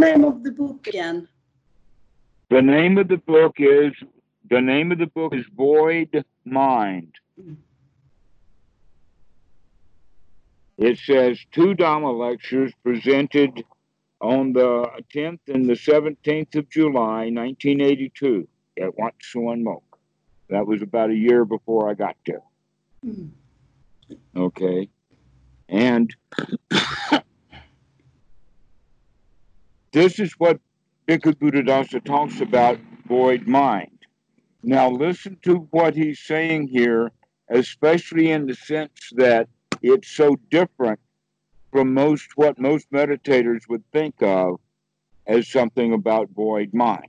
name of the book again? The name of the book is the name of the book is Void Mind. It says two Dhamma lectures presented on the 10th and the 17th of July, 1982, at Wat Suan Mok. That was about a year before I got there. Mm. Okay. And this is what Bhikkhu Buddhadasa talks about void mind. Now, listen to what he's saying here, especially in the sense that it's so different from most what most meditators would think of as something about void mind.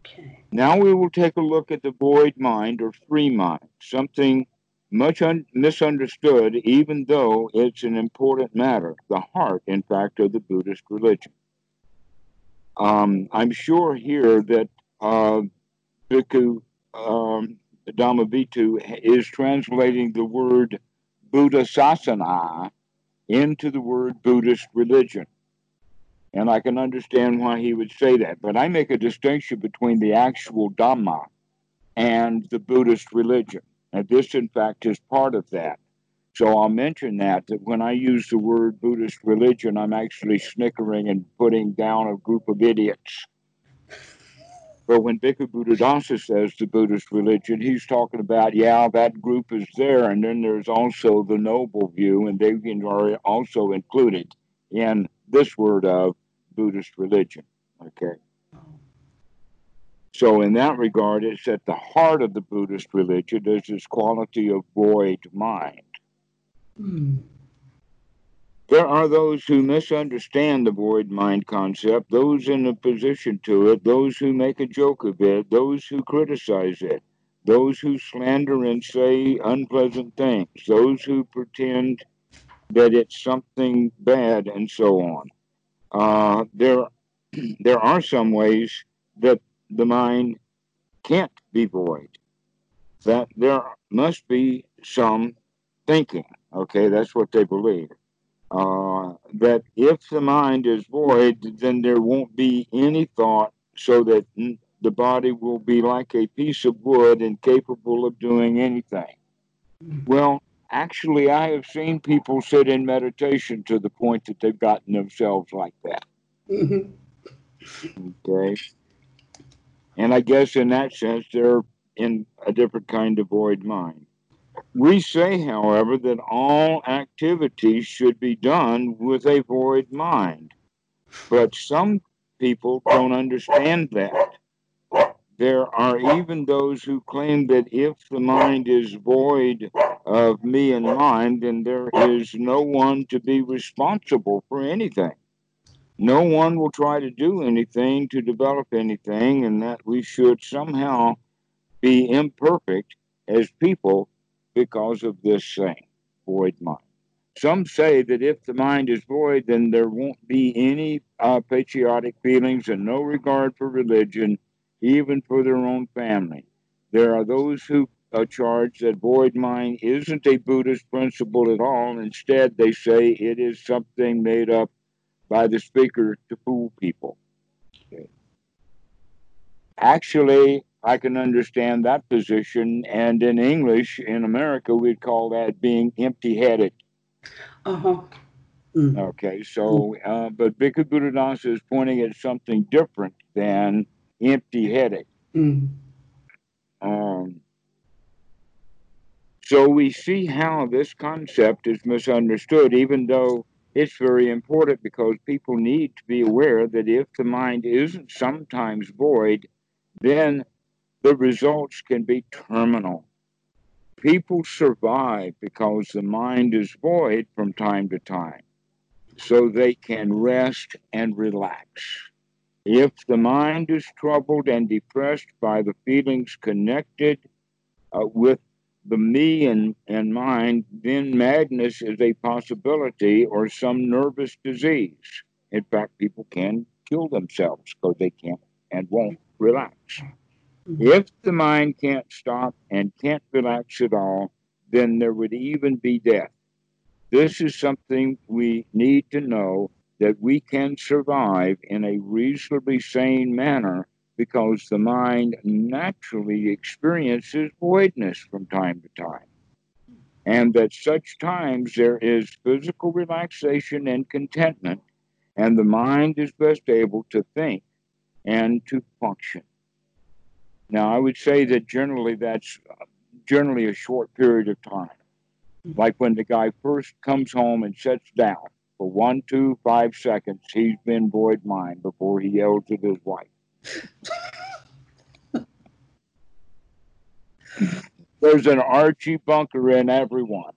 Okay. Now we will take a look at the void mind or free mind, something much un- misunderstood, even though it's an important matter, the heart, in fact, of the Buddhist religion. Um, I'm sure here that uh, Bhikkhu um, Dhammavidu is translating the word Buddha Sasana into the word Buddhist religion. And I can understand why he would say that. But I make a distinction between the actual Dhamma and the Buddhist religion. And this, in fact, is part of that. So I'll mention that, that when I use the word Buddhist religion, I'm actually snickering and putting down a group of idiots. But when Bhikkhu Buddhadasa says the Buddhist religion, he's talking about, yeah, that group is there, and then there's also the noble view, and they are also included in this word of Buddhist religion. Okay. So, in that regard, it's at the heart of the Buddhist religion there's this quality of void mind. There are those who misunderstand the void mind concept, those in opposition to it, those who make a joke of it, those who criticize it, those who slander and say unpleasant things, those who pretend that it's something bad, and so on. Uh, there, there are some ways that the mind can't be void. That there must be some thinking. Okay, that's what they believe. Uh, that if the mind is void, then there won't be any thought, so that the body will be like a piece of wood incapable of doing anything. Well, actually, I have seen people sit in meditation to the point that they've gotten themselves like that. Mm-hmm. Okay. And I guess in that sense, they're in a different kind of void mind. We say, however, that all activities should be done with a void mind. But some people don't understand that. There are even those who claim that if the mind is void of me and mine, then there is no one to be responsible for anything. No one will try to do anything to develop anything, and that we should somehow be imperfect as people because of this thing, void mind. Some say that if the mind is void, then there won't be any uh, patriotic feelings and no regard for religion, even for their own family. There are those who uh, charge that void mind isn't a Buddhist principle at all. Instead, they say it is something made up by the speaker to fool people. Okay. Actually, I can understand that position, and in English, in America, we'd call that being empty headed. Uh huh. Mm. Okay, so, uh, but Bhikkhu Buddhadasa is pointing at something different than empty headed. Mm. Um, so we see how this concept is misunderstood, even though it's very important because people need to be aware that if the mind isn't sometimes void, then the results can be terminal. People survive because the mind is void from time to time, so they can rest and relax. If the mind is troubled and depressed by the feelings connected uh, with the me and, and mind, then madness is a possibility or some nervous disease. In fact, people can kill themselves because they can't and won't relax. If the mind can't stop and can't relax at all, then there would even be death. This is something we need to know that we can survive in a reasonably sane manner because the mind naturally experiences voidness from time to time. And at such times there is physical relaxation and contentment, and the mind is best able to think and to function. Now, I would say that generally that's generally a short period of time. Like when the guy first comes home and sits down for one, two, five seconds, he's been void mind before he yells at his wife. There's an Archie Bunker in everyone.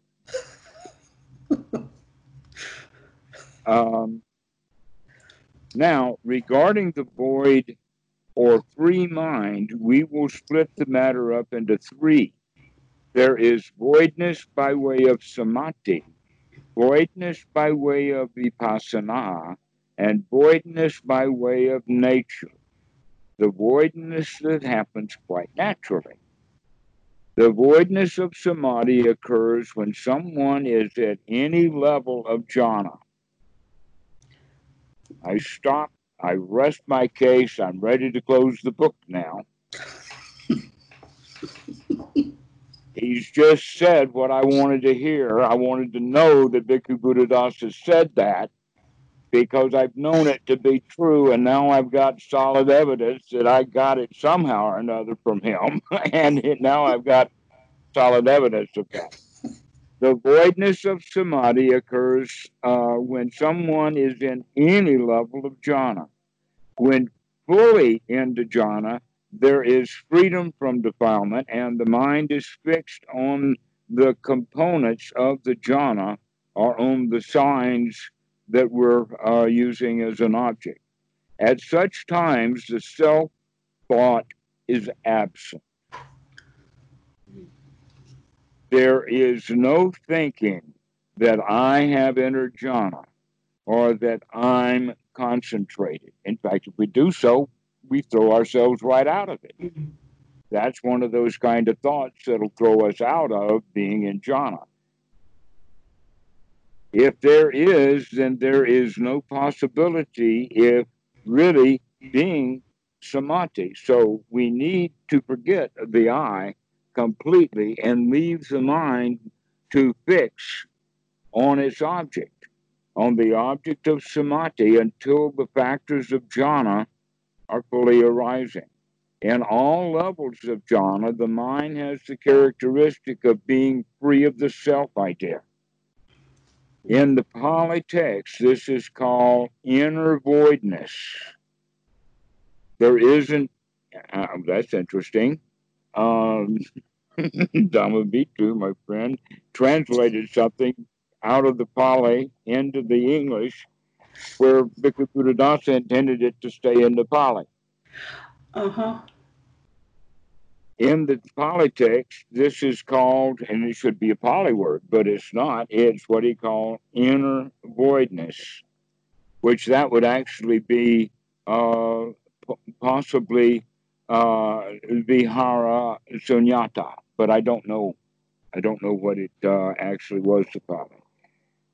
Um, now, regarding the void or free mind, we will split the matter up into three. There is voidness by way of samadhi, voidness by way of vipassana, and voidness by way of nature. The voidness that happens quite naturally. The voidness of samadhi occurs when someone is at any level of jhana. I stop I rest my case. I'm ready to close the book now. He's just said what I wanted to hear. I wanted to know that Bhikkhu Buddhadasa said that because I've known it to be true, and now I've got solid evidence that I got it somehow or another from him, and now I've got solid evidence of that. The voidness of samadhi occurs uh, when someone is in any level of jhana. When fully into jhana, there is freedom from defilement, and the mind is fixed on the components of the jhana or on the signs that we're uh, using as an object. At such times, the self thought is absent. There is no thinking that I have entered jhana or that I'm concentrated. In fact, if we do so, we throw ourselves right out of it. That's one of those kind of thoughts that'll throw us out of being in jhana. If there is, then there is no possibility if really being samadhi. So we need to forget the I completely and leave the mind to fix on its object, on the object of samadhi until the factors of jhana are fully arising. In all levels of jhana, the mind has the characteristic of being free of the self idea. In the Pali text, this is called inner voidness. There isn't, uh, that's interesting. Um, Dhammavidu, my friend, translated something out of the Pali into the English where Bhikkhu Buddhadasa intended it to stay in the Pali. Uh-huh. In the Pali text, this is called, and it should be a Pali word, but it's not. It's what he called inner voidness, which that would actually be uh, possibly uh, vihara sunyata, but I don't know. I don't know what it uh, actually was to Pali.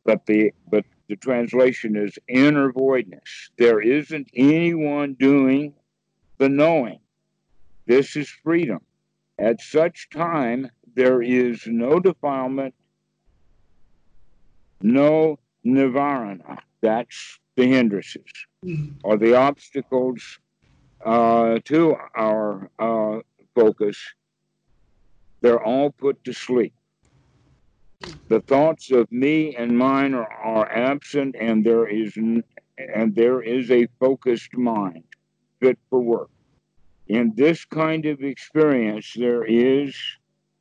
But the but the translation is inner voidness. There isn't anyone doing the knowing. This is freedom. At such time, there is no defilement, no nivarana. That's the hindrances or the obstacles uh, to our uh, focus. They're all put to sleep. The thoughts of me and mine are, are absent, and there is and there is a focused mind fit for work. In this kind of experience, there is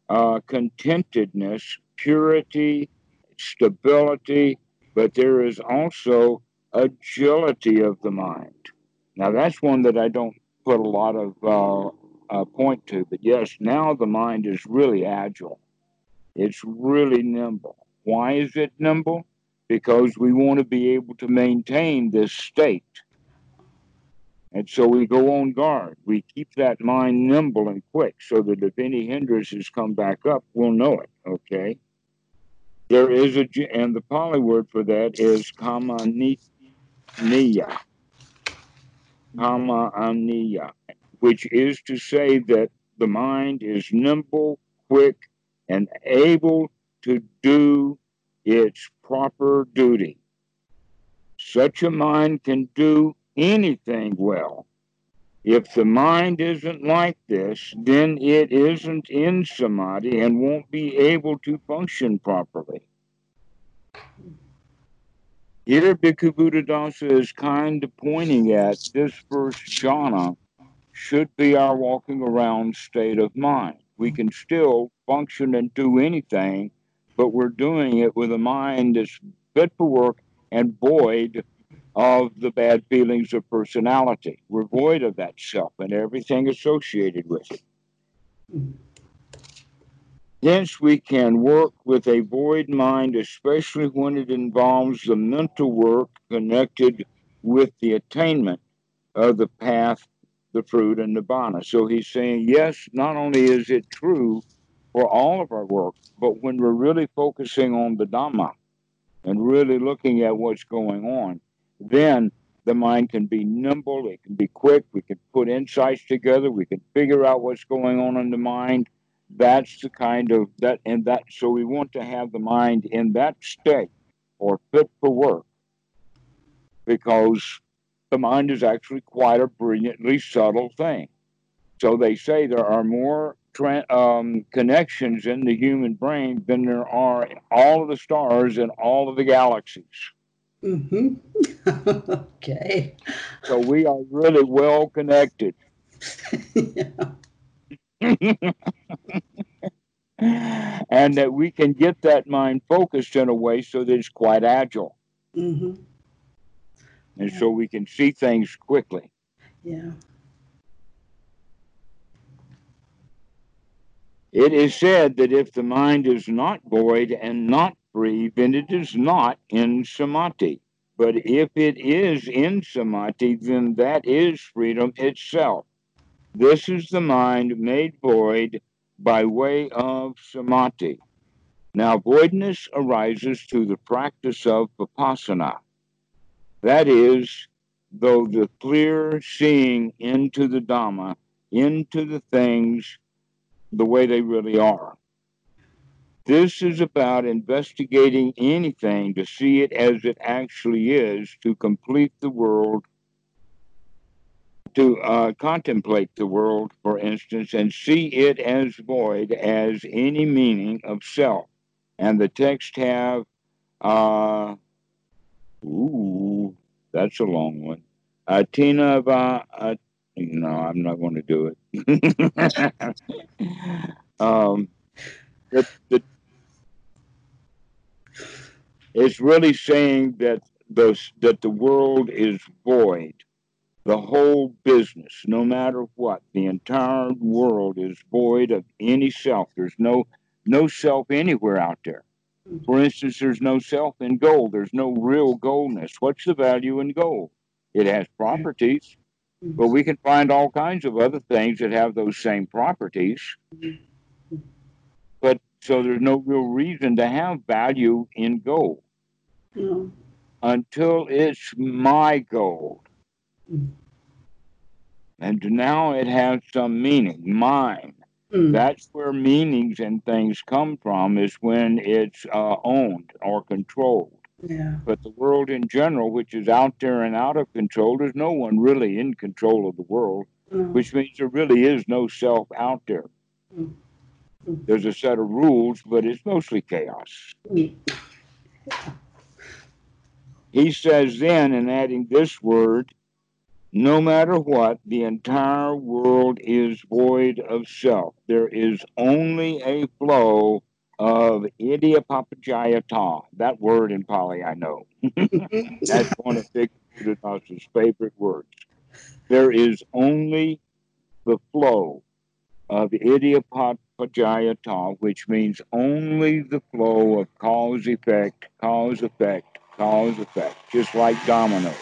uh, contentedness, purity, stability, but there is also agility of the mind. Now, that's one that I don't put a lot of uh, uh, point to, but yes, now the mind is really agile. It's really nimble. Why is it nimble? Because we want to be able to maintain this state. And so we go on guard. We keep that mind nimble and quick so that if any hindrances come back up, we'll know it. Okay. There is a, and the Pali word for that is kamaniti, ania, kama ania, which is to say that the mind is nimble, quick, and able to do its proper duty. Such a mind can do anything well. If the mind isn't like this, then it isn't in samadhi and won't be able to function properly. Here, Bhikkhu Buddhadasa is kind of pointing at this first jhana should be our walking around state of mind. We can still function and do anything, but we're doing it with a mind that's fit for work and void of the bad feelings of personality. We're void of that self and everything associated with it. Hence, we can work with a void mind, especially when it involves the mental work connected with the attainment of the path, the fruit, and the bana. So he's saying, yes, not only is it true for all of our work, but when we're really focusing on the Dhamma and really looking at what's going on, then the mind can be nimble, it can be quick, we can put insights together, we can figure out what's going on in the mind. That's the kind of that and that so we want to have the mind in that state or fit for work because the mind is actually quite a brilliantly subtle thing. So they say there are more tra- um, connections in the human brain than there are in all of the stars and all of the galaxies. Mm-hmm. okay. So we are really well connected. and that we can get that mind focused in a way so that it's quite agile. Mm-hmm. And so we can see things quickly. Yeah. It is said that if the mind is not void and not free, then it is not in samadhi. But if it is in samadhi, then that is freedom itself. This is the mind made void by way of samadhi. Now, voidness arises through the practice of vipassana. That is, though the clear seeing into the Dhamma, into the things the way they really are. This is about investigating anything to see it as it actually is, to complete the world, to uh, contemplate the world, for instance, and see it as void as any meaning of self. And the text have, uh, ooh, that's a long one. Atina va, uh, no, I'm not going to do it. um, the, the, it's really saying that the, that the world is void. The whole business, no matter what, the entire world is void of any self. There's no no self anywhere out there. For instance, there's no self in gold. There's no real goldness. What's the value in gold? It has properties, but we can find all kinds of other things that have those same properties. But so there's no real reason to have value in gold No. until it's my gold. And now it has some meaning, mine. Mm. That's where meanings and things come from, is when it's uh, owned or controlled. Yeah. But the world in general, which is out there and out of control, there's no one really in control of the world, No. which means there really is no self out there. Mm. Mm. There's a set of rules, but it's mostly chaos. Mm. He says then, in adding this word, no matter what, the entire world is void of self. There is only a flow of idappaccayata. That word in Pali I know. Mm-hmm. That's one of Bhikkhu Buddhadasa's favorite words. There is only the flow of idappaccayata, which means only the flow of cause effect, cause effect, cause effect, just like dominoes.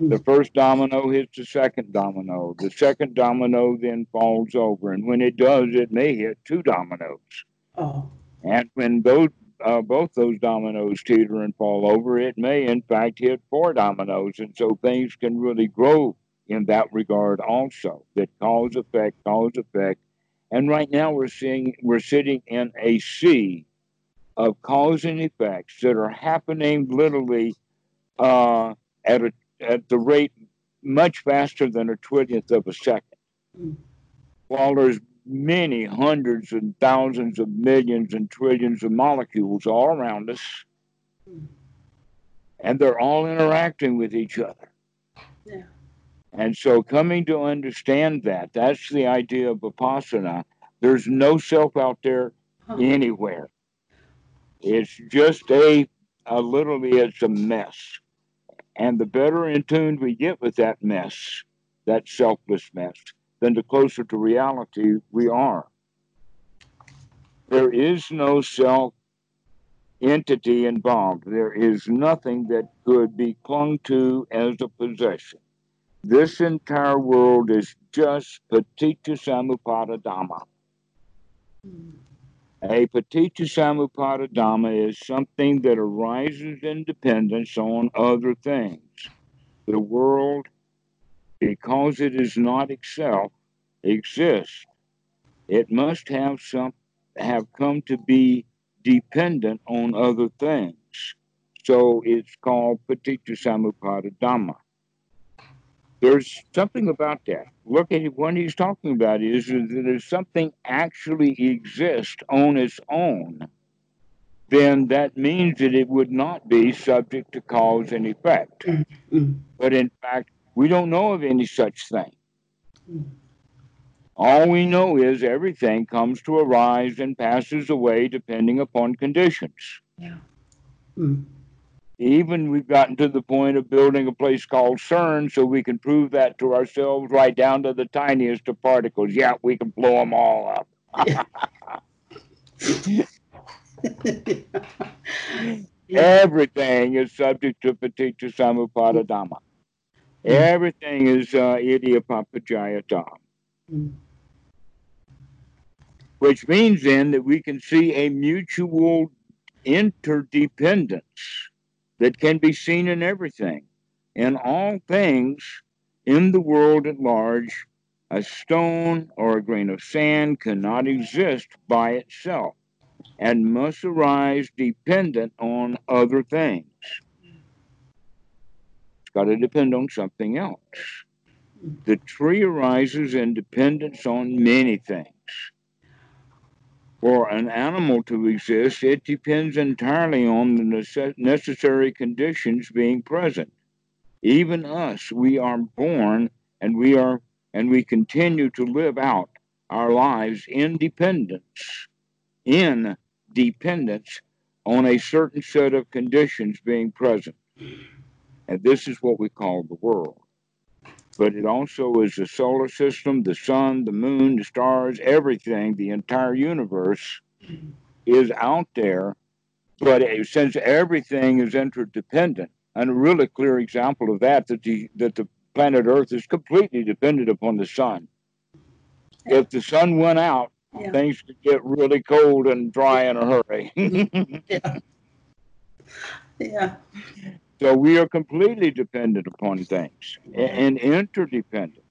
The first domino hits the second domino. The second domino then falls over. And when it does, it may hit two dominoes. Oh. And when those uh, both those dominoes teeter and fall over. It may, in fact, hit four dominoes, and so things can really grow in that regard also. That cause effect, cause effect, and right now we're seeing we're sitting in a sea of cause and effects that are happening literally uh, at a, at the rate much faster than a twentieth of a second. While there's many hundreds and thousands of millions and trillions of molecules all around us, and they're all interacting with each other. Yeah. And so, coming to understand that, that's the idea of Vipassana. There's no self out there Huh. anywhere. It's just a, a literally, it's a mess. And the better in tune we get with that mess, that selfless mess, then the closer to reality we are. There is no self entity involved. There is nothing that could be clung to as a possession. This entire world is just paticca samuppada dhamma. Mm. A paticca samuppada dhamma is something that arises in dependence on other things. The world, because it is not itself, exists. It must have some have come to be dependent on other things. So it's called paticca samuppada dhamma. There's something about that. Look at what he's talking about is that there's something actually exists on its own, then that means that it would not be subject to cause and effect. Mm. But in fact, we don't know of any such thing. Mm. All we know is everything comes to arise and passes away depending upon conditions. Mm. Even we've gotten to the point of building a place called CERN so we can prove that to ourselves right down to the tiniest of particles. Yeah, we can blow them all up. Everything is subject to paticca samuppada dhamma. Everything is uh, idappaccayata. Mm. which means then that we can see a mutual interdependence that can be seen in everything. In all things in the world at large, a stone or a grain of sand cannot exist by itself and must arise dependent on other things. It's got to depend on something else. The tree arises in dependence on many things. For an animal to exist, it depends entirely on the nece- necessary conditions being present. Even us, we are born and we are and we continue to live out our lives in dependence, in dependence on a certain set of conditions being present. And this is what we call the world but it also is the solar system, the sun, the moon, the stars, everything, the entire universe is out there. But it- since everything is interdependent, and a really clear example of that that the that the planet Earth is completely dependent upon the sun. If the sun went out, Yeah. things could get really cold and dry in a hurry. Mm-hmm. Yeah. Yeah. So we are completely dependent upon things and interdependent.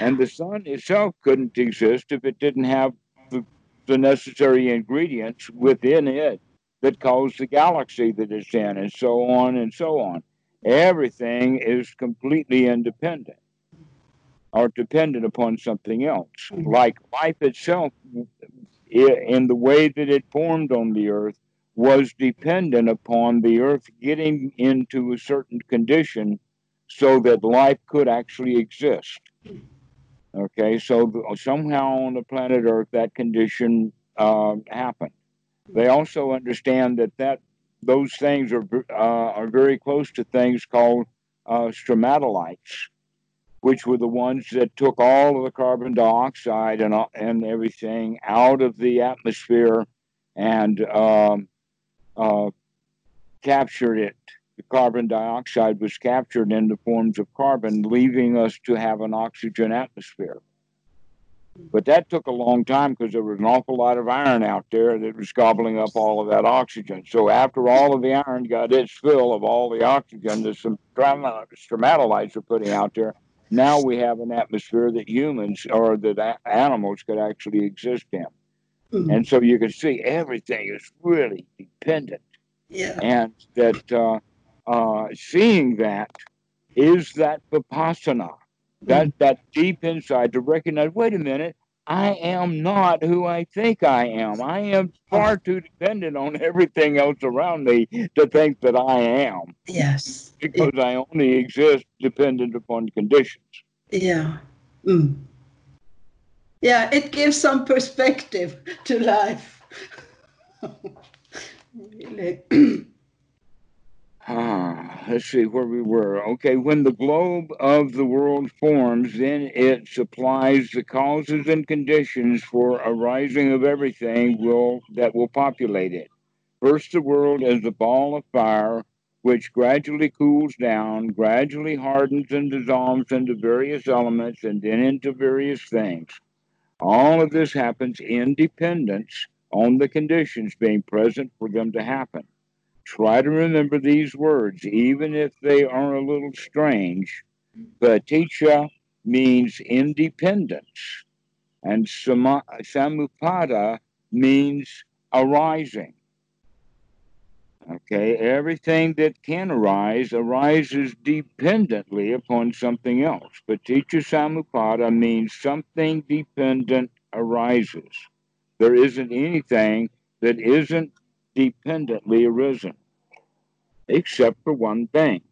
And the sun itself couldn't exist if it didn't have the, the necessary ingredients within it that cause the galaxy that it's in, and so on and so on. Everything is completely independent or dependent upon something else. Mhm. Like life itself, in the way that it formed on the earth, was dependent upon the earth getting into a certain condition so that life could actually exist. Okay, so somehow on the planet Earth that condition uh, happened. They also understand that that those things are uh, are very close to things called uh, stromatolites, which were the ones that took all of the carbon dioxide and and everything out of the atmosphere and um, uh, captured it. The carbon dioxide was captured in the forms of carbon, leaving us to have an oxygen atmosphere. But that took a long time because there was an awful lot of iron out there that was gobbling up all of that oxygen. So after all of the iron got its fill of all the oxygen that some stromatolites are putting out there, now we have an atmosphere that humans or that animals could actually exist in. Mm-hmm. And so you can see everything is really dependent. Yeah. And that uh, uh, seeing that is that vipassana, that, mm. that deep inside to recognize, wait a minute, I am not who I think I am. I am far too dependent on everything else around me to think that I am. Yes. Because it, I only exist dependent upon conditions. Yeah. Mm. Yeah, it gives some perspective to life. really. Ah, let's see where we were. Okay, when the globe of the world forms, then it supplies the causes and conditions for arising of everything will that will populate it. First, the world is a ball of fire, which gradually cools down, gradually hardens and dissolves into various elements, and then into various things. All of this happens in dependence on the conditions being present for them to happen. Try to remember these words, even if they are a little strange. Paticca means independence, and Samuppada means arising. Okay, everything that can arise arises dependently upon something else. Paticca Samuppada means something dependent arises. There isn't anything that isn't dependently arisen, except for one thing,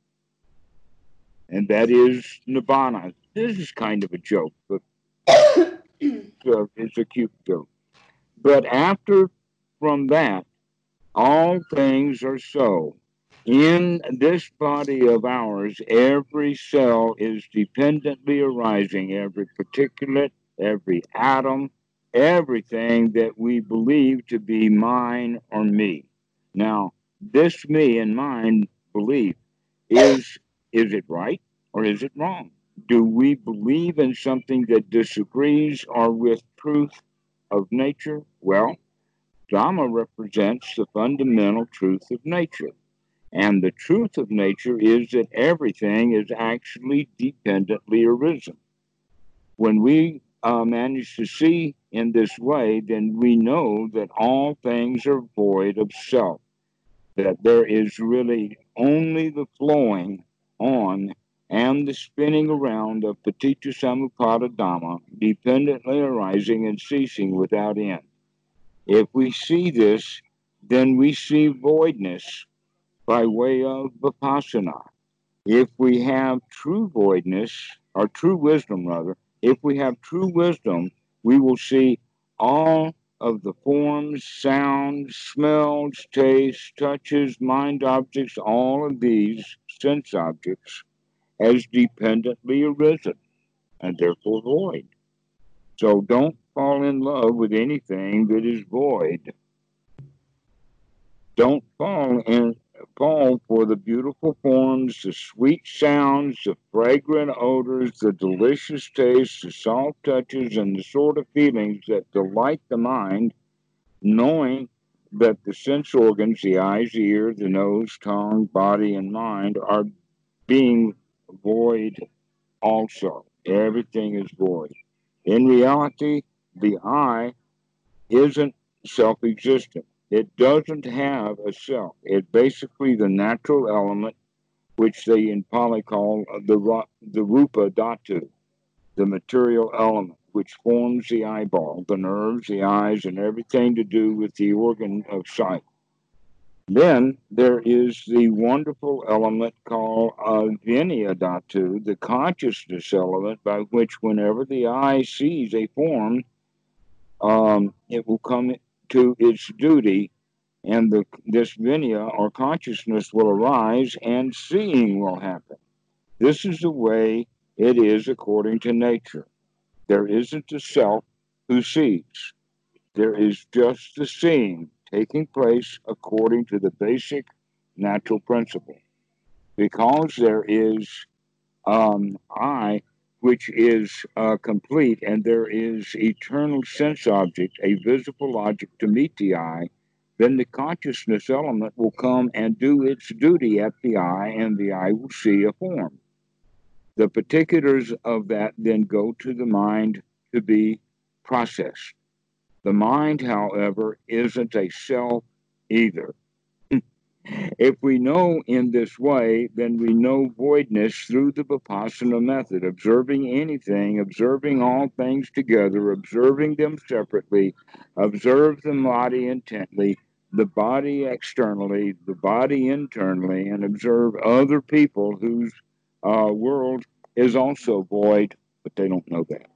and that is nirvana. This is kind of a joke, but it's a cute joke. But after from that, all things are so. In this body of ours, every cell is dependently arising, every particulate, every atom, everything that we believe to be mine or me. Now, this me and mine belief is is it right or is it wrong? Do we believe in something that disagrees or with truth of nature? Well, Dhamma represents the fundamental truth of nature. And the truth of nature is that everything is actually dependently arisen. When we uh, manage to see in this way, then we know that all things are void of self, that there is really only the flowing on and the spinning around of paticca samuppada dhamma, dependently arising and ceasing without end. If we see this, then we see voidness by way of vipassana. If we have true voidness, or true wisdom rather, if we have true wisdom, we will see all of the forms, sounds, smells, tastes, touches, mind objects, all of these sense objects as dependently arisen and therefore void. So don't fall in love with anything that is void. Don't fall in fall for the beautiful forms, the sweet sounds, the fragrant odors, the delicious tastes, the soft touches, and the sort of feelings that delight the mind, knowing that the sense organs, the eyes, the ear, the nose, tongue, body, and mind, are being void also. Everything is void. In reality, the I isn't self existent it doesn't have a self. It's basically the natural element, which they in Pali call the, the rupa dhatu, the material element, which forms the eyeball, the nerves, the eyes, and everything to do with the organ of sight. Then there is the wonderful element called Vinnana Dhatu, the consciousness element, by which whenever the eye sees a form, um, it will come to its duty, and the, this vinnana or consciousness will arise, and seeing will happen. This is the way it is according to nature. There isn't a self who sees. There is just the seeing taking place according to the basic natural principle. Because there is um, I, which is uh, complete, and there is eternal sense object, a visible object to meet the eye, then the consciousness element will come and do its duty at the eye, and the eye will see a form. The particulars of that then go to the mind to be processed. The mind, however, isn't a self either. If we know in this way, then we know voidness through the Vipassana method, observing anything, observing all things together, observing them separately, observe the body intently, the body externally, the body internally, and observe other people whose uh, world is also void, but they don't know that.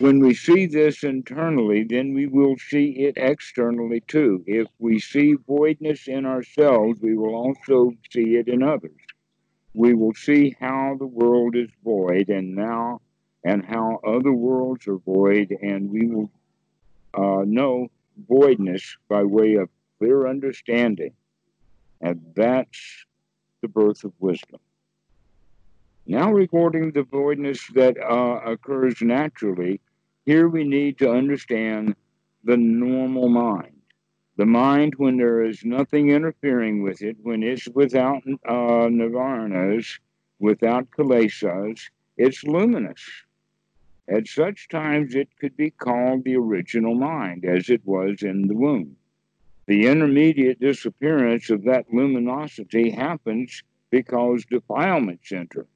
When we see this internally, then we will see it externally too. If we see voidness in ourselves, we will also see it in others. We will see how the world is void and now and how other worlds are void, and we will uh, know voidness by way of clear understanding. And that's the birth of wisdom. Now, regarding the voidness that uh, occurs naturally, here we need to understand the normal mind. The mind, when there is nothing interfering with it, when it's without uh, nivaranas, without kilesas, it's luminous. At such times, it could be called the original mind, as it was in the womb. The intermediate disappearance of that luminosity happens because defilements enter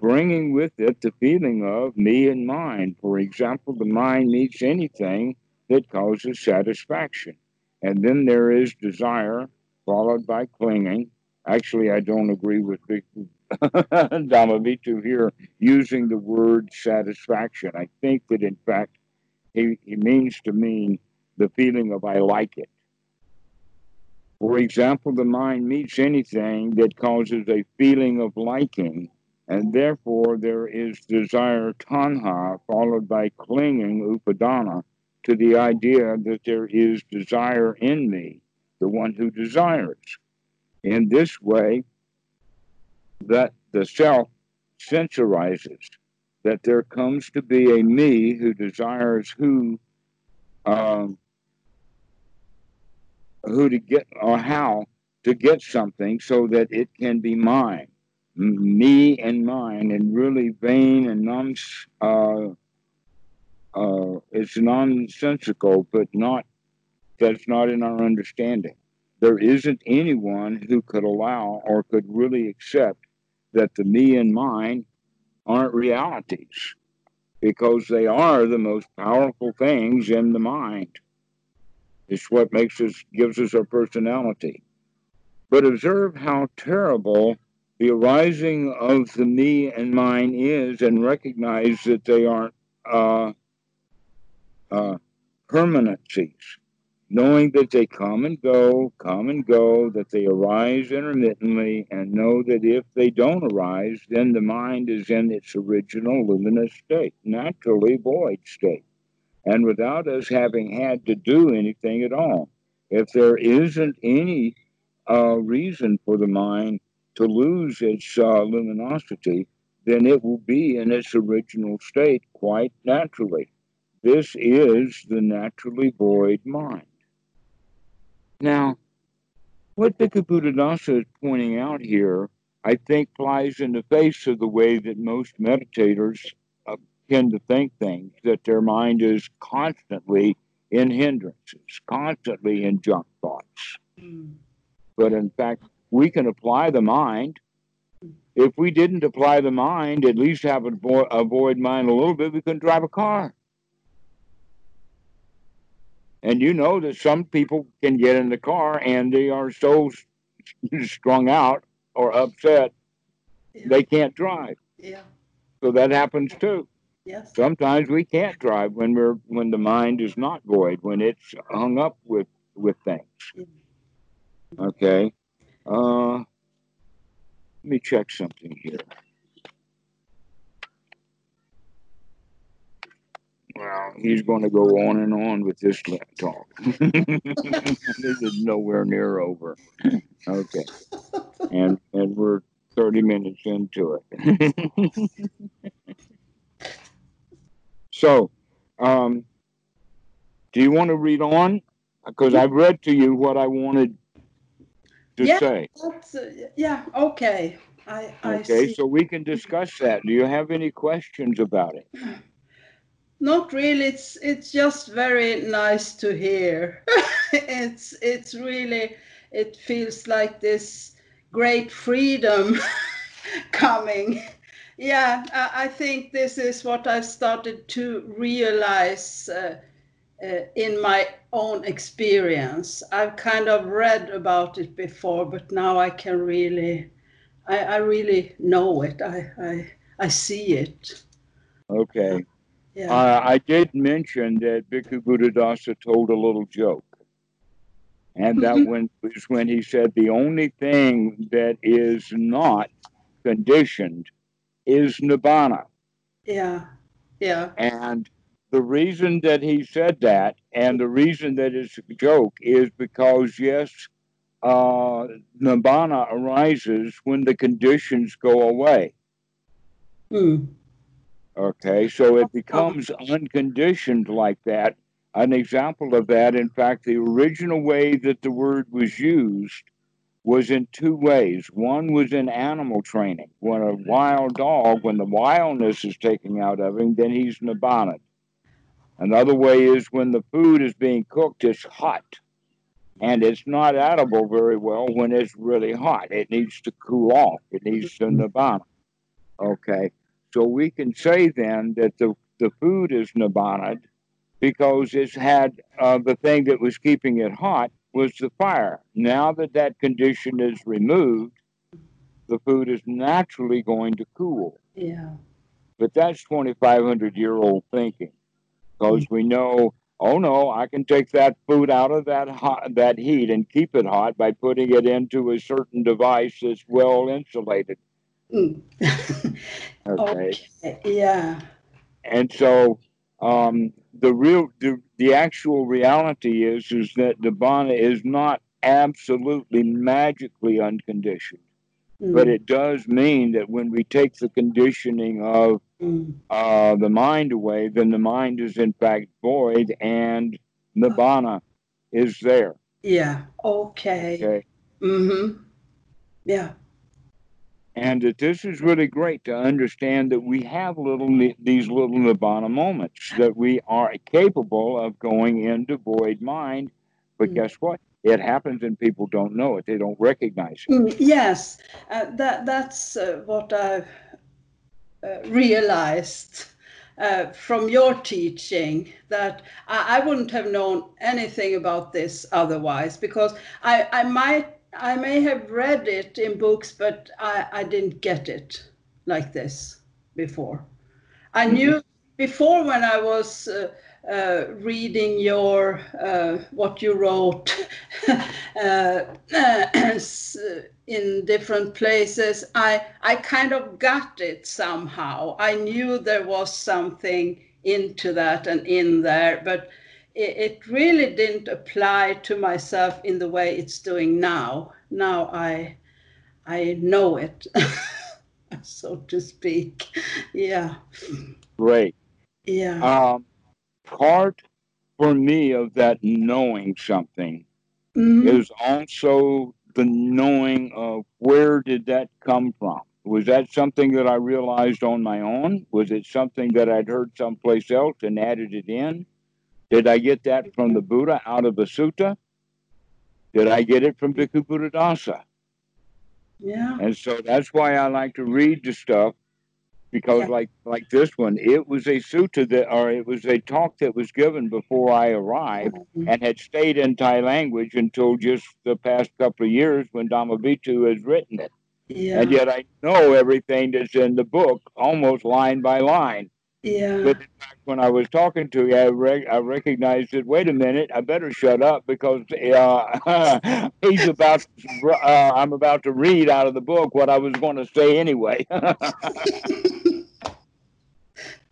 bringing with it the feeling of me and mine. For example, the mind meets anything that causes satisfaction. And then there is desire, followed by clinging. Actually, I don't agree with Dhammavidu here using the word satisfaction. I think that, in fact, he, he means to mean the feeling of I like it. For example, the mind meets anything that causes a feeling of liking and therefore there is desire tanha followed by clinging upadana to the idea that there is desire in me, the one who desires. In this way, that the self sensorizes, that there comes to be a me who desires who, um, who to get or how to get something so that it can be mine me and mine and really vain and non uh, uh, it's nonsensical, but not that's not in our understanding. There isn't anyone who could allow or could really accept that the me and mine aren't realities because they are the most powerful things in the mind. It's what makes us gives us our personality. But observe how terrible the arising of the me and mine is and recognize that they aren't uh, uh, permanencies, knowing that they come and go, come and go, that they arise intermittently, and know that if they don't arise, then the mind is in its original luminous state, naturally void state, and without us having had to do anything at all. If there isn't any uh, reason for the mind to lose its uh, luminosity, then it will be in its original state quite naturally. This is the naturally void mind. Now, what Bhikkhu Buddhadasa is pointing out here, I think, flies in the face of the way that most meditators uh, tend to think things, that their mind is constantly in hindrances, constantly in junk thoughts. Mm. But in fact, we can apply the mind. If we didn't apply the mind, at least have a avoid mind a little bit, we couldn't drive a car. And you know that some people can get in the car and they are so strung out or upset yeah. they can't drive. Yeah. So that happens too. Yes. Sometimes we can't drive when we're when the mind is not void, when it's hung up with with things. Okay. Uh, let me check something here. Well, he's going to go on and on with this talk. this is nowhere near over. Okay, and and we're thirty minutes into it. So, um, do you want to read on? Because I've read to you what I wanted to Yeah. say. That's, uh, yeah, okay. I, I Okay, see. so we can discuss that. Do you have any questions about it? Not really. It's it's just very nice to hear. it's it's really it feels like this great freedom coming. Yeah, I, I think this is what I've started to realize uh, uh, in my own experience. I've kind of read about it before, but now I can really, I, I really know it. I, I I see it. Okay. Yeah. Uh, I did mention that Bhikkhu Buddhadasa told a little joke. And that Mhm. when, was when he said the only thing that is not conditioned is nibbana. Yeah, yeah, And the reason that he said that, and the reason that it's a joke, is because, yes, uh, nibbana arises when the conditions go away. mm, Okay, so it becomes unconditioned like that. An example of that, in fact, the original way that the word was used was in two ways. One was in animal training. When a wild dog, when the wildness is taken out of him, then he's nibbana. Another way is when the food is being cooked, it's hot. And it's not edible very well when it's really hot. It needs to cool off. It needs to nibbana. Okay. So we can say then that the, the food is nibbana because it's had uh, the thing that was keeping it hot was the fire. Now that that condition is removed, the food is naturally going to cool. yeah, But that's 2,500 year old thinking because we know, oh no, I can take that food out of that hot, that heat and keep it hot by putting it into a certain device that's well insulated. mm. Okay. okay, yeah, And so um, the real, the, the actual reality is, is that the Nibbana is not absolutely magically unconditioned, mm, but it does mean that when we take the conditioning of mm, uh, the mind away, then the mind is in fact void and Nibbana is there. yeah, okay, Okay. mm-hmm, yeah, And that this is really great to understand that we have little these little nibbana moments that we are capable of going into void mind. But Mm. guess what? It happens and people don't know it. They don't recognize it. Mm, yes, uh, that that's uh, what I've uh, realized uh, from your teaching that I, I wouldn't have known anything about this otherwise because I, I might I may have read it in books, but I, I didn't get it like this before. I knew before when I was uh, reading your uh, what you wrote uh, in different places, I I kind of got it somehow. I knew there was something into that and in there, but it, it really didn't apply to myself in the way it's doing now. Now I I know it, so to speak. Yeah, Great. yeah. Um, part for me of that knowing something Mhm. is also the knowing of where did that come from? Was that something that I realized on my own? Was it something that I'd heard someplace else and added it in? Did I get that from the Buddha out of the sutta? Did I get it from Bhikkhu Buddhadasa? Yeah. And so that's why I like to read the stuff because like like this one, it was a sutta that or it was a talk that was given before I arrived Mhm. and had stayed in Thai language until just the past couple of years when Dhammavidu has written it. Yeah. And yet I know everything that's in the book almost line by line. Yeah. But in fact, when I was talking to you, I, re- I recognized that, wait a minute, I better shut up because uh, he's about, uh, I'm about to read out of the book what I was going to say anyway.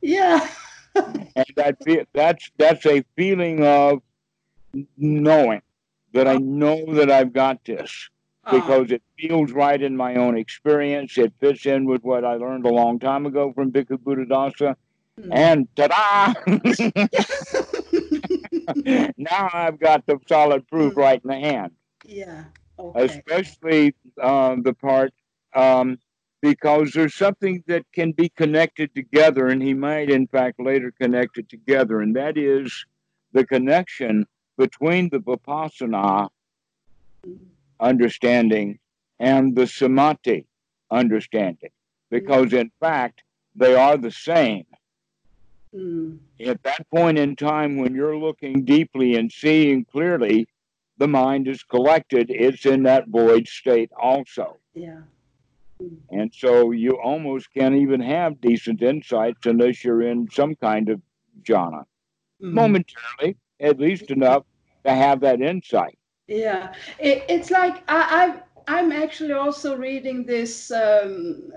yeah. and that that's that's a feeling of knowing that I know that I've got this Ah, because it feels right in my own experience. It fits in with what I learned a long time ago from Bhikkhu Buddhadasa, Mm. And ta-da! now I've got the solid proof mm. right in the hand. Yeah. Okay. Especially uh, the part um, because there's something that can be connected together, and he might, in fact, later connect it together, and that is the connection between the Vipassana understanding and the Samadhi understanding, because in fact, they are the same. Mm. At that point in time, when you're looking deeply and seeing clearly, the mind is collected, it's in that void state also. Yeah. And so you almost can't even have decent insights unless you're in some kind of jhana. Mm. Momentarily, at least enough to have that insight. Yeah, it, it's like I, I I'm actually also reading this um,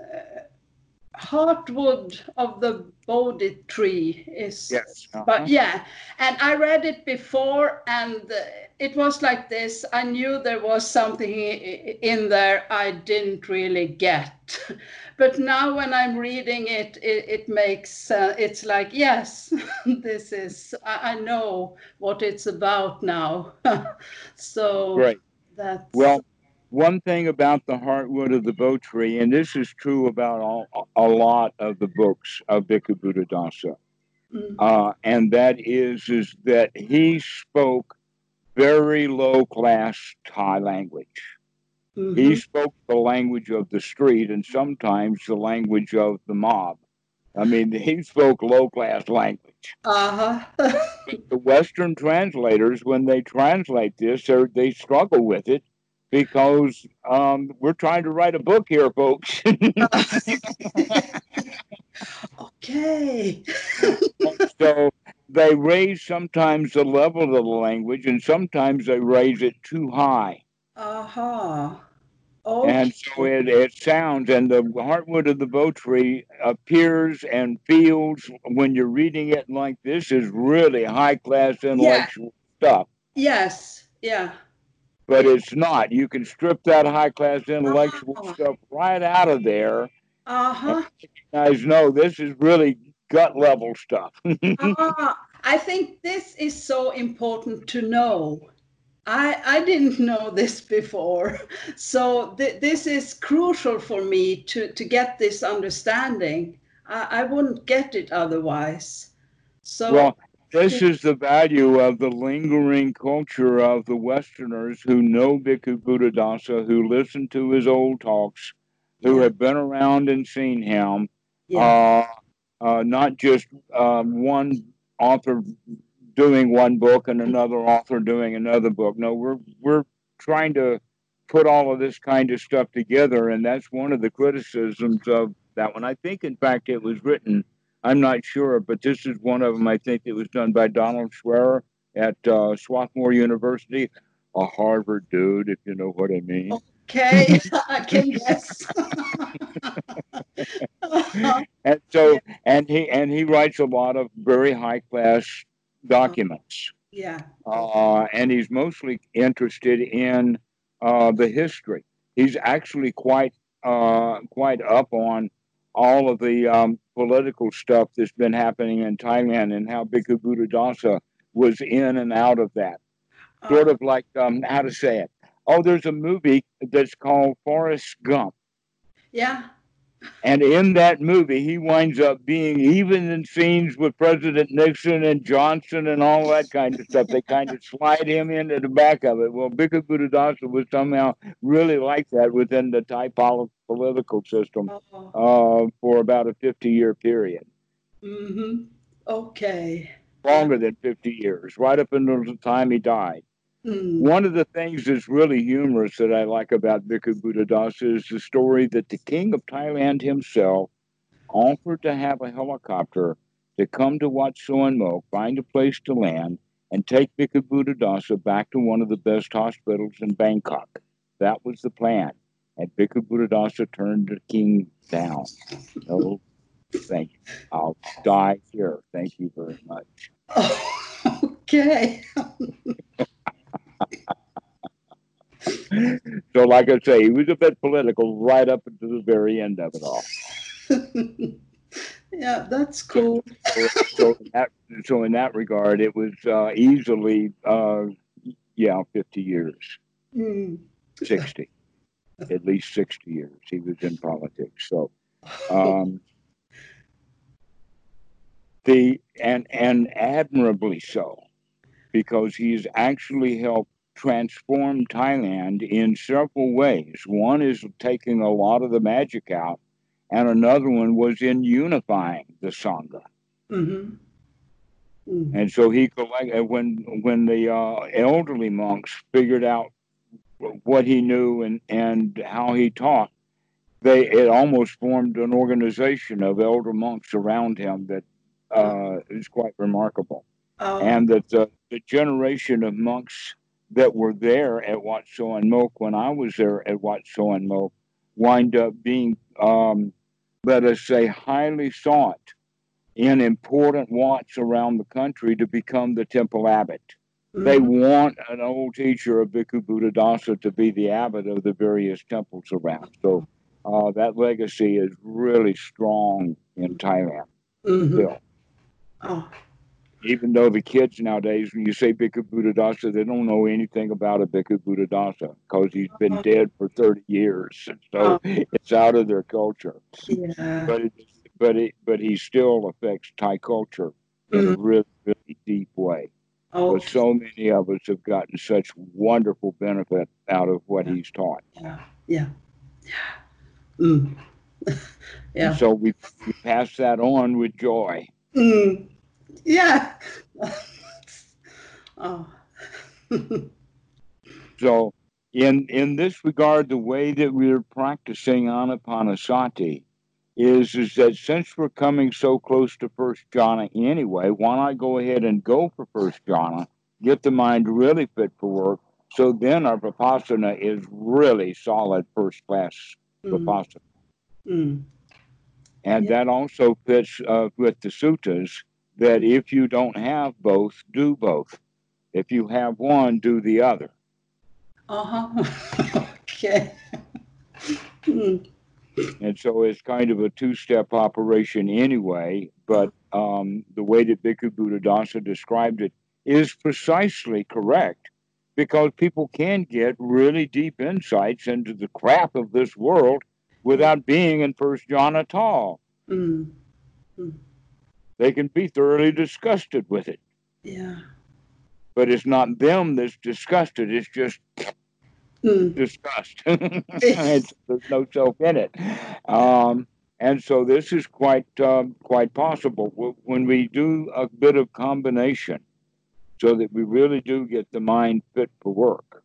heartwood of the Bodhi tree is yes uh-huh. but yeah and i read it before and it was like this. I knew there was something in there i didn't really get. But now when i'm reading it it, it makes uh, it's like yes this is I, I, know what it's about now. So right. that's well one thing about the heartwood of the bo tree, and this is true about all, a lot of the books of Bhikkhu Buddhadasa, mm-hmm. uh, and that is is that he spoke very low class Thai language. Mm-hmm. He spoke the language of the street and sometimes the language of the mob. I mean, he spoke low class language. Uh huh. the Western translators, when they translate this, they struggle with it because um, we're trying to write a book here, folks. okay. so they raise sometimes the level of the language, and sometimes they raise it too high. Uh huh. Okay. And so it, it sounds, and the heartwood of the bo tree appears and feels when you're reading it like this is really high class intellectual yeah. stuff. Yes, yeah but it's not. You can strip that high class intellectual uh-huh. stuff right out of there. Uh huh. Guys, know this is really gut level stuff. uh, I think this is so important to know. I, I didn't know this before. So th- this is crucial for me to, to get this understanding. I, I wouldn't get it otherwise. So well, this is the value of the lingering culture of the Westerners who know Bhikkhu Buddhadasa, who listen to his old talks, who have been around and seen him. Yeah. Uh, uh, not just um, one author doing one book and another author doing another book. No, we're we're trying to put all of this kind of stuff together, and that's one of the criticisms of that one. I think, in fact, it was written I'm not sure, but this is one of them. I think it was done by Donald Swearer at uh, Swarthmore University, a Harvard dude, if you know what I mean. Okay, I can guess. and so, and he and he writes a lot of very high class documents. Yeah. Uh, and he's mostly interested in uh, the history. He's actually quite uh, quite up on all of the um, political stuff that's been happening in Thailand and how Bhikkhu Buddhadasa was in and out of that. Sort of like, um, how to say it? Oh, there's a movie that's called Forrest Gump. Yeah. And in that movie, he winds up being even in scenes with President Nixon and Johnson and all that kind of stuff. They kind of slide him into the back of it. Well, Bhikkhu Buddhadasa was somehow really like that within the Thai political system uh, for about a 50 year period. Mm-hmm. Okay. Longer than 50 years, right up until the time he died. Mm. One of the things that's really humorous that I like about Bhikkhu Buddhadasa is the story that the king of Thailand himself offered to have a helicopter to come to Wat Suan Mok, find a place to land, and take Bhikkhu Buddhadasa back to one of the best hospitals in Bangkok. That was the plan. And Bhikkhu Buddhadasa turned the king down. No, thank you. I'll die here. Thank you very much. Oh, okay. so, like I say, he was a bit political right up to the very end of it all. yeah, that's cool. So, so, in that, so in that regard, it was uh, easily, uh, yeah, 50 years, Mm. 60, at least 60 years. He was in politics. So, um, the and and admirably so, because he's actually helped transform Thailand in several ways. One is taking a lot of the magic out, and another one was in unifying the sangha. Mm-hmm. Mm. And so he collected when when the uh, elderly monks figured out what he knew and and how he taught. They it almost formed an organization of elder monks around him that uh, is quite remarkable. Oh, and that the, the generation of monks that were there at Wat Suan Mok when I was there at Wat Suan Mok wind up being, um, let us say, highly sought in important Wats around the country to become the temple abbot. They mm. want an old teacher of Bhikkhu Buddhadasa to be the abbot of the various temples around. So uh, that legacy is really strong in Thailand Mhm. still Oh, even though the kids nowadays, when you say Bhikkhu Buddhadasa, they don't know anything about a Bhikkhu Buddhadasa because he's been Uh-huh. dead for 30 years. And so it's out of their culture. yeah. But it, but it, but he still affects Thai culture in a really, really deep way. Oh, But so many of us have gotten such wonderful benefit out of what Yeah. he's taught. yeah. Yeah. Mm. yeah. And so we, we pass that on with joy. Mm. Yeah. oh. So, in in this regard, the way that we're practicing anapanasati is is that since we're coming so close to first jhana anyway, why not go ahead and go for first jhana, get the mind really fit for work, so then our vipassana is really solid first class Mm. vipassana, Mm. and Yeah. that also fits uh, with the suttas that if you don't have both, do both. If you have one, do the other. Uh-huh. okay. Mm. And so it's kind of a two step operation anyway. But um, the way that Bhikkhu Buddhadasa described it is precisely correct because people can get really deep insights into the crap of this world without being in first jhana at all. Mm. They can be thoroughly disgusted with it. Yeah. But it's not them that's disgusted, it's just Mm. disgust. it's, there's no self in it. Um, and so this is quite um, quite possible when we do a bit of combination, so that we really do get the mind fit for work.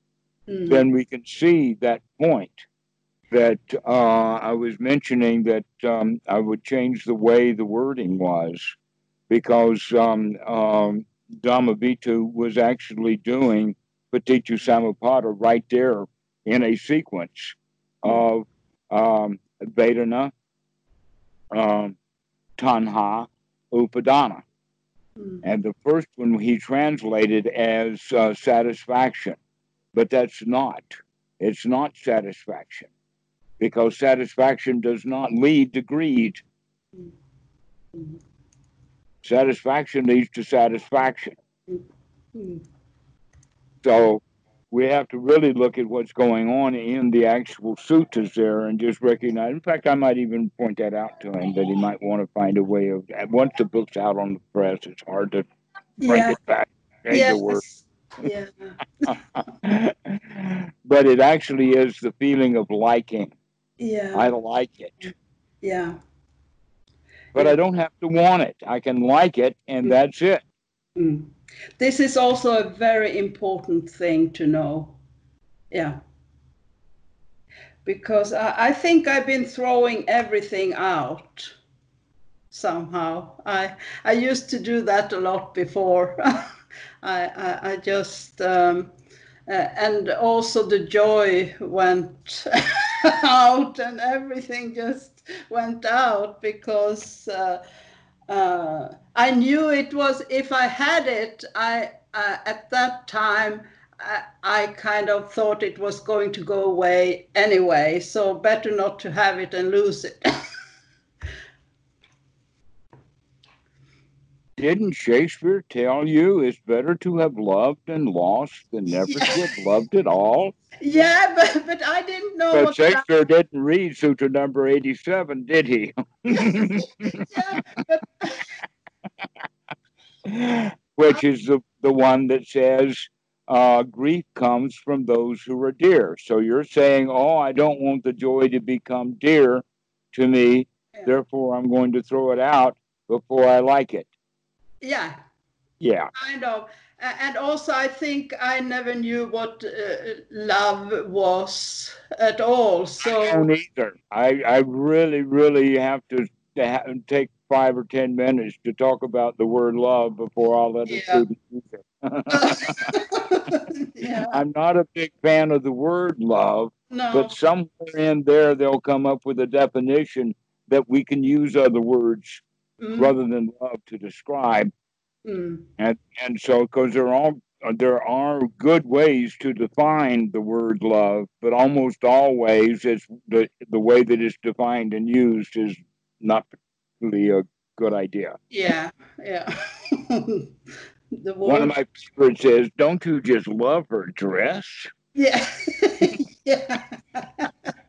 Mm. Then we can see that point that uh, I was mentioning that um, I would change the way the wording was because um, um, Dhammavidu was actually doing Paticca Samuppada right there in a sequence of um, Vedana, um, Tanha, Upadana. Mm. And the first one he translated as uh, satisfaction, but that's not. It's not satisfaction because satisfaction does not lead to greed. Mm. Satisfaction leads to satisfaction. So we have to really look at what's going on in the actual suttas there and just recognize. In fact, I might even point that out to him that he might want to find a way of. Once the book's out on the press, it's hard to bring Yeah. it back. change the word. Yes. Yeah. but it actually is the feeling of liking. Yeah. I like it, yeah. But I don't have to want it. I can like it, and that's it. Mm. This is also a very important thing to know. Yeah. Because I, I think I've been throwing everything out somehow. I I used to do that a lot before. I, I I just um, uh, and also the joy went out and everything just went out because uh, uh, I knew it was if I had it, I uh, at that time I, I kind of thought it was going to go away anyway, so better not to have it and lose it. Didn't Shakespeare tell you it's better to have loved and lost than never yeah. to have loved at all? Yeah, but, but I didn't know. But Shakespeare that... didn't read Sutra number 87, did he? yeah, but... Which is the, the one that says, uh, grief comes from those who are dear. So you're saying, oh, I don't want the joy to become dear to me, yeah. therefore I'm going to throw it out before I like it. Yeah. Yeah. Kind of. And also, I think I never knew what uh, love was at all. So I don't either. I, I really, really have to, to ha- take five or ten minutes to talk about the word love before I'll let it yeah. use yeah. I'm not a big fan of the word love, no. but somewhere in there they'll come up with a definition that we can use other words mm. rather than love to describe. Mm. And and so because there are there are good ways to define the word love, but almost always it's the the way that it's defined and used is not particularly a good idea. Yeah, yeah. the One of my favorites is, "Don't you just love her dress?" Yeah, yeah.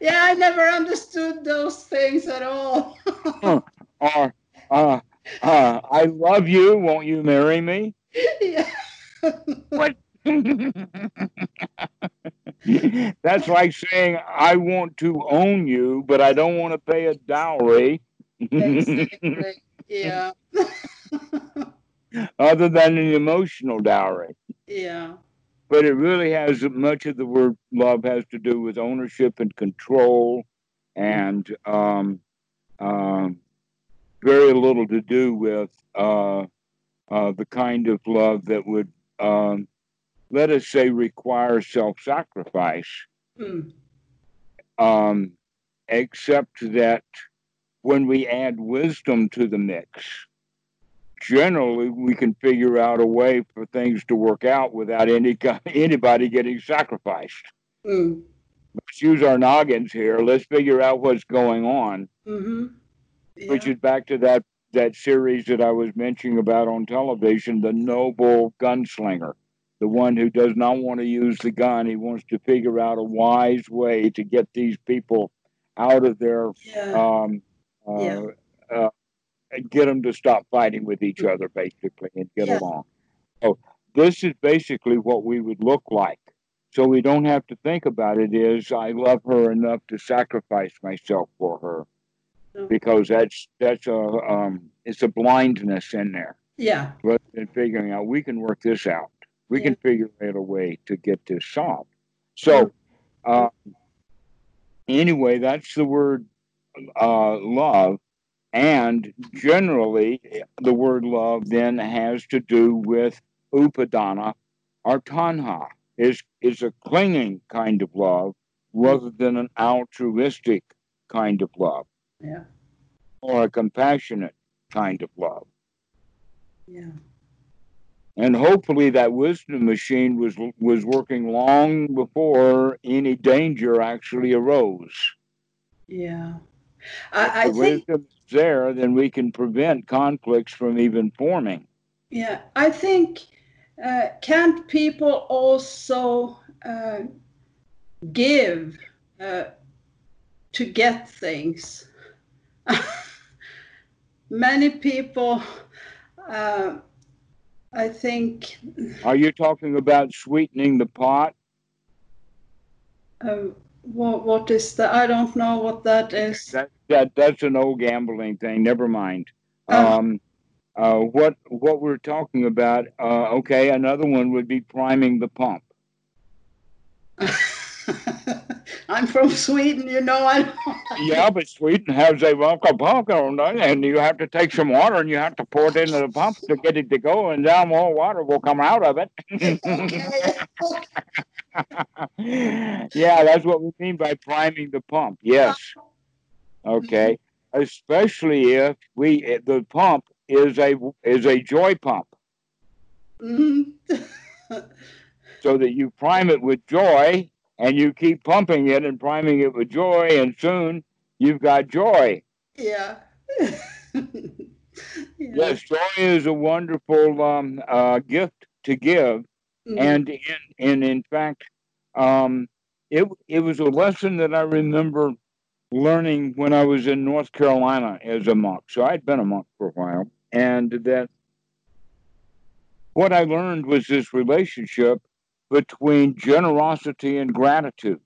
yeah, I never understood those things at all. uh, uh, uh, I love you. Won't you marry me? Yeah. what? That's like saying I want to own you, but I don't want to pay a dowry. exactly. Yeah other than an emotional dowry. Yeah. But it really has much of the word love has to do with ownership and control, and um, um, very little to do with uh, uh, the kind of love that would, um, let us say, require self sacrifice. Mm. except that when we add wisdom to the mix, generally we can figure out a way for things to work out without any anybody getting sacrificed. Mm. Let's use our noggins here. Let's figure out what's going on. Mm-hmm. Yeah. Which is back to that that series that I was mentioning about on television, the noble gunslinger, the one who does not want to use the gun. He wants to figure out a wise way to get these people out of their yeah. um, uh, yeah. uh, get them to stop fighting with each other, basically, and get yeah. along. So this is basically what we would look like. So we don't have to think about it. Is I love her enough to sacrifice myself for her, because that's that's a um, it's a blindness in there. Yeah. But in figuring out, we can work this out. We yeah. can figure out a way to get this solved. So, uh, anyway, that's the word uh, love. And generally, the word love then has to do with upadana or tanha, is, is a clinging kind of love rather than an altruistic kind of love. Yeah. Or a compassionate kind of love. Yeah. And hopefully that wisdom machine was was working long before any danger actually arose. Yeah. I, I think there, then we can prevent conflicts from even forming. Yeah, I think uh, can't people also uh, give uh, to get things? Many people, uh, I think. Are you talking about sweetening the pot? Um, what what is that? I don't know what that is. That, that that's an old gambling thing. Never mind. Oh. Um, uh, what what we're talking about? Uh, okay, another one would be priming the pump. I'm from Sweden, you know. I yeah, but Sweden has a vodka pump, and you have to take some water and you have to pour it into the pump to get it to go, and then more water will come out of it. yeah, that's what we mean by priming the pump. Yes. Okay. Especially if we the pump is a is a joy pump. Mm-hmm. so that you prime it with joy and you keep pumping it and priming it with joy and soon you've got joy. Yeah. yeah. yes, joy is a wonderful um, uh, gift to give, mm-hmm. and in, and in fact, um, it it was a lesson that I remember learning when I was in North Carolina as a monk. So I'd been a monk for a while, and that what I learned was this relationship between generosity and gratitude.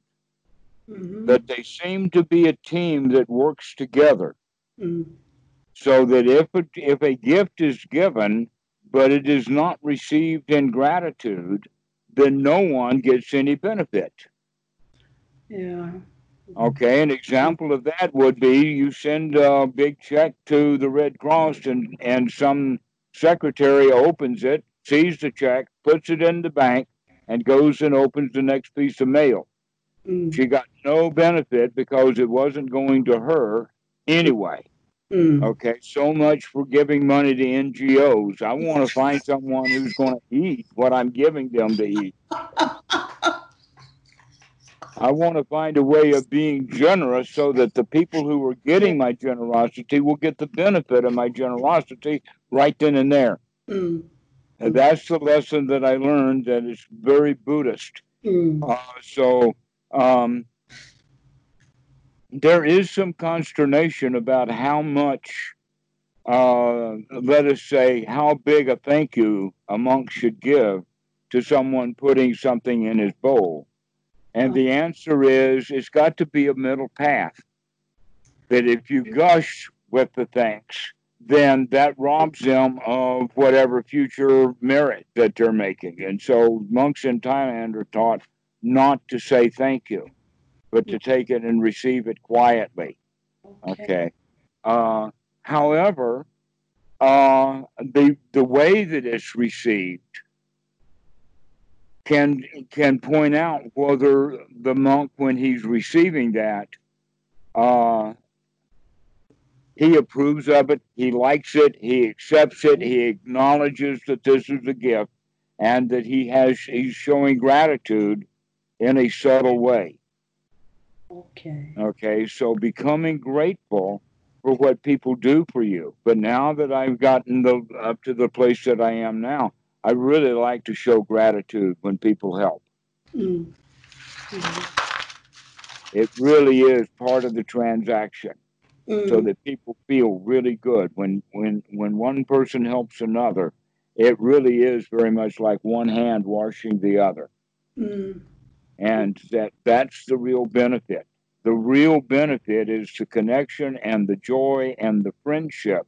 Mm-hmm. That they seem to be a team that works together. Mm-hmm. So that if a, if a gift is given, but it is not received in gratitude, then no one gets any benefit. Yeah. Okay, an example of that would be you send a big check to the Red Cross and, and some secretary opens it, sees the check, puts it in the bank, and goes and opens the next piece of mail. Mm. She got no benefit because it wasn't going to her anyway. Mm. Okay, so much for giving money to NGOs. I want to find someone who's going to eat what I'm giving them to eat. I want to find a way of being generous so that the people who are getting my generosity will get the benefit of my generosity right then and there. Mm. And that's the lesson that I learned that is very Buddhist. Mm. Uh, so um, there is some consternation about how much, uh, let us say, how big a thank you a monk should give to someone putting something in his bowl. And the answer is it's got to be a middle path. That if you gush with the thanks, then that robs them of whatever future merit that they're making. And so monks in Thailand are taught not to say thank you, but to take it and receive it quietly. Okay. okay. Uh, however, uh, the the way that it's received can can point out whether the monk, when he's receiving that, uh, he approves of it, he likes it, he accepts it, he acknowledges that this is a gift, and that he has he's showing gratitude in a subtle way. Okay. Okay, so becoming grateful for what people do for you. But now that I've gotten the, up to the place that I am now, I really like to show gratitude when people help. Mm. Mm-hmm. It really is part of the transaction. Mm. So that people feel really good when when when one person helps another, it really is very much like one hand washing the other. Mm. And that that's the real benefit. The real benefit is the connection and the joy and the friendship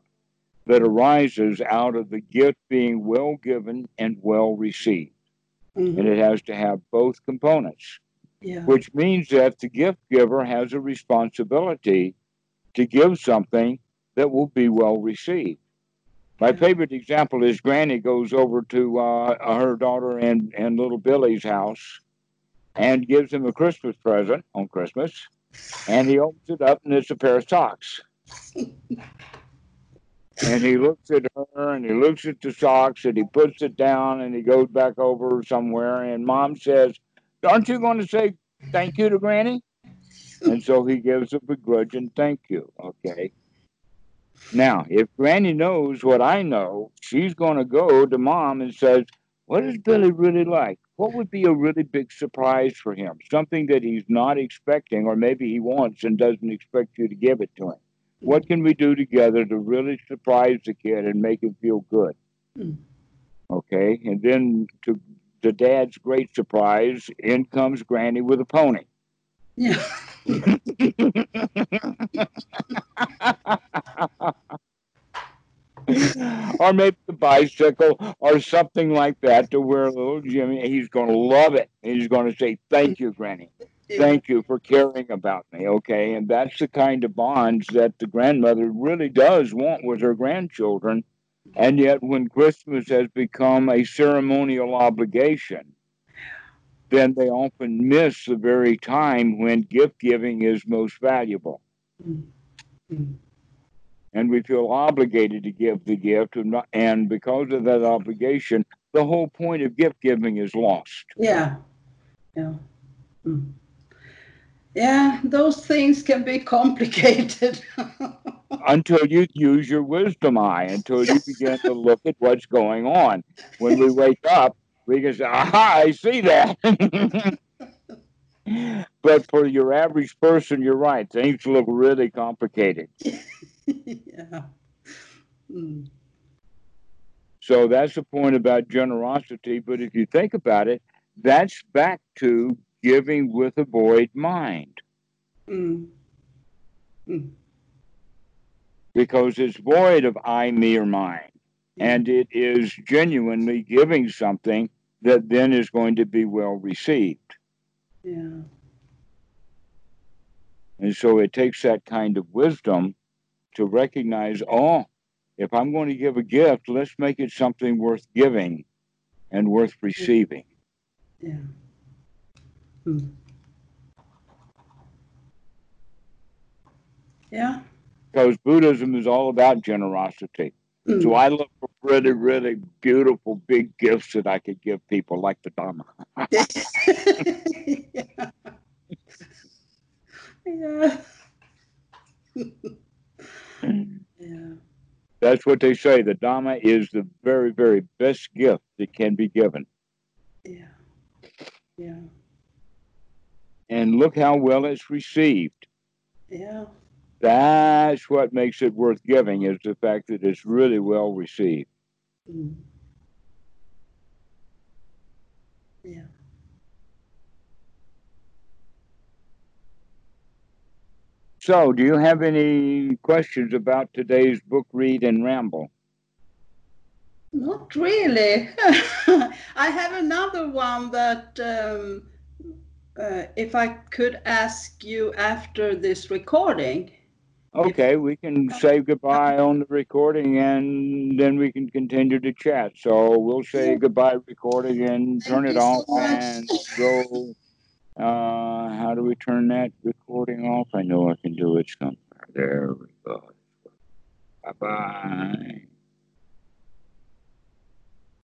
that arises out of the gift being well given and well received. Mm-hmm. And it has to have both components, yeah. which means that the gift giver has a responsibility to give something that will be well received. My yeah. favorite example is Granny goes over to uh, her daughter and, and little Billy's house and gives him a Christmas present on Christmas. And he opens it up and it's a pair of socks. and he looks at her and he looks at the socks and he puts it down and he goes back over somewhere. And mom says aren't you going to say thank you to granny? And so he gives a begrudging thank you. Okay. Now if granny knows what i know she's going to go to mom and says what does billy really like? What would be a really big surprise for him? Something that he's not expecting or maybe he wants and doesn't expect you to give it to him what can we do together to really surprise the kid and make him feel good? Mm. Okay, and then to the dad's great surprise, in comes Granny with a pony. Yeah. or maybe the bicycle or something like that to where little Jimmy, he's going to love it. He's going to say, Thank you, Granny. Thank you for caring about me. Okay. And that's the kind of bonds that the grandmother really does want with her grandchildren. And yet, when Christmas has become a ceremonial obligation, then they often miss the very time when gift giving is most valuable. Mm-hmm. And we feel obligated to give the gift, and because of that obligation, the whole point of gift giving is lost. Yeah. Yeah. Mm yeah, those things can be complicated. until you use your wisdom eye, until you begin to look at what's going on. When we wake up, we can say, aha, I see that. but for your average person, you're right. Things look really complicated. yeah. Mm. So that's the point about generosity. But if you think about it, that's back to giving with a void mind. Mm. Mm. Because it's void of I, me, or mine. And it is genuinely giving something that then is going to be well received. Yeah. And so it takes that kind of wisdom to recognize, oh, if I'm going to give a gift, let's make it something worth giving and worth receiving. Yeah. Hmm. Yeah. Because Buddhism is all about generosity. Mm. So I look for really, really beautiful big gifts that I could give people, like the Dhamma. yeah. yeah. yeah. That's what they say. The Dhamma is the very, very best gift that can be given. Yeah. Yeah. And look how well it's received. Yeah. That's what makes it worth giving is the fact that it's really well received. Mm. Yeah. So, do you have any questions about today's book read and ramble? Not really. I have another one that um, uh, if I could ask you after this recording. Okay, we can say goodbye on the recording and then we can continue to chat. So we'll say goodbye recording and turn Thank it off and go. Uh, how do we turn that recording off? I know I can do it somewhere. There we go. Bye bye.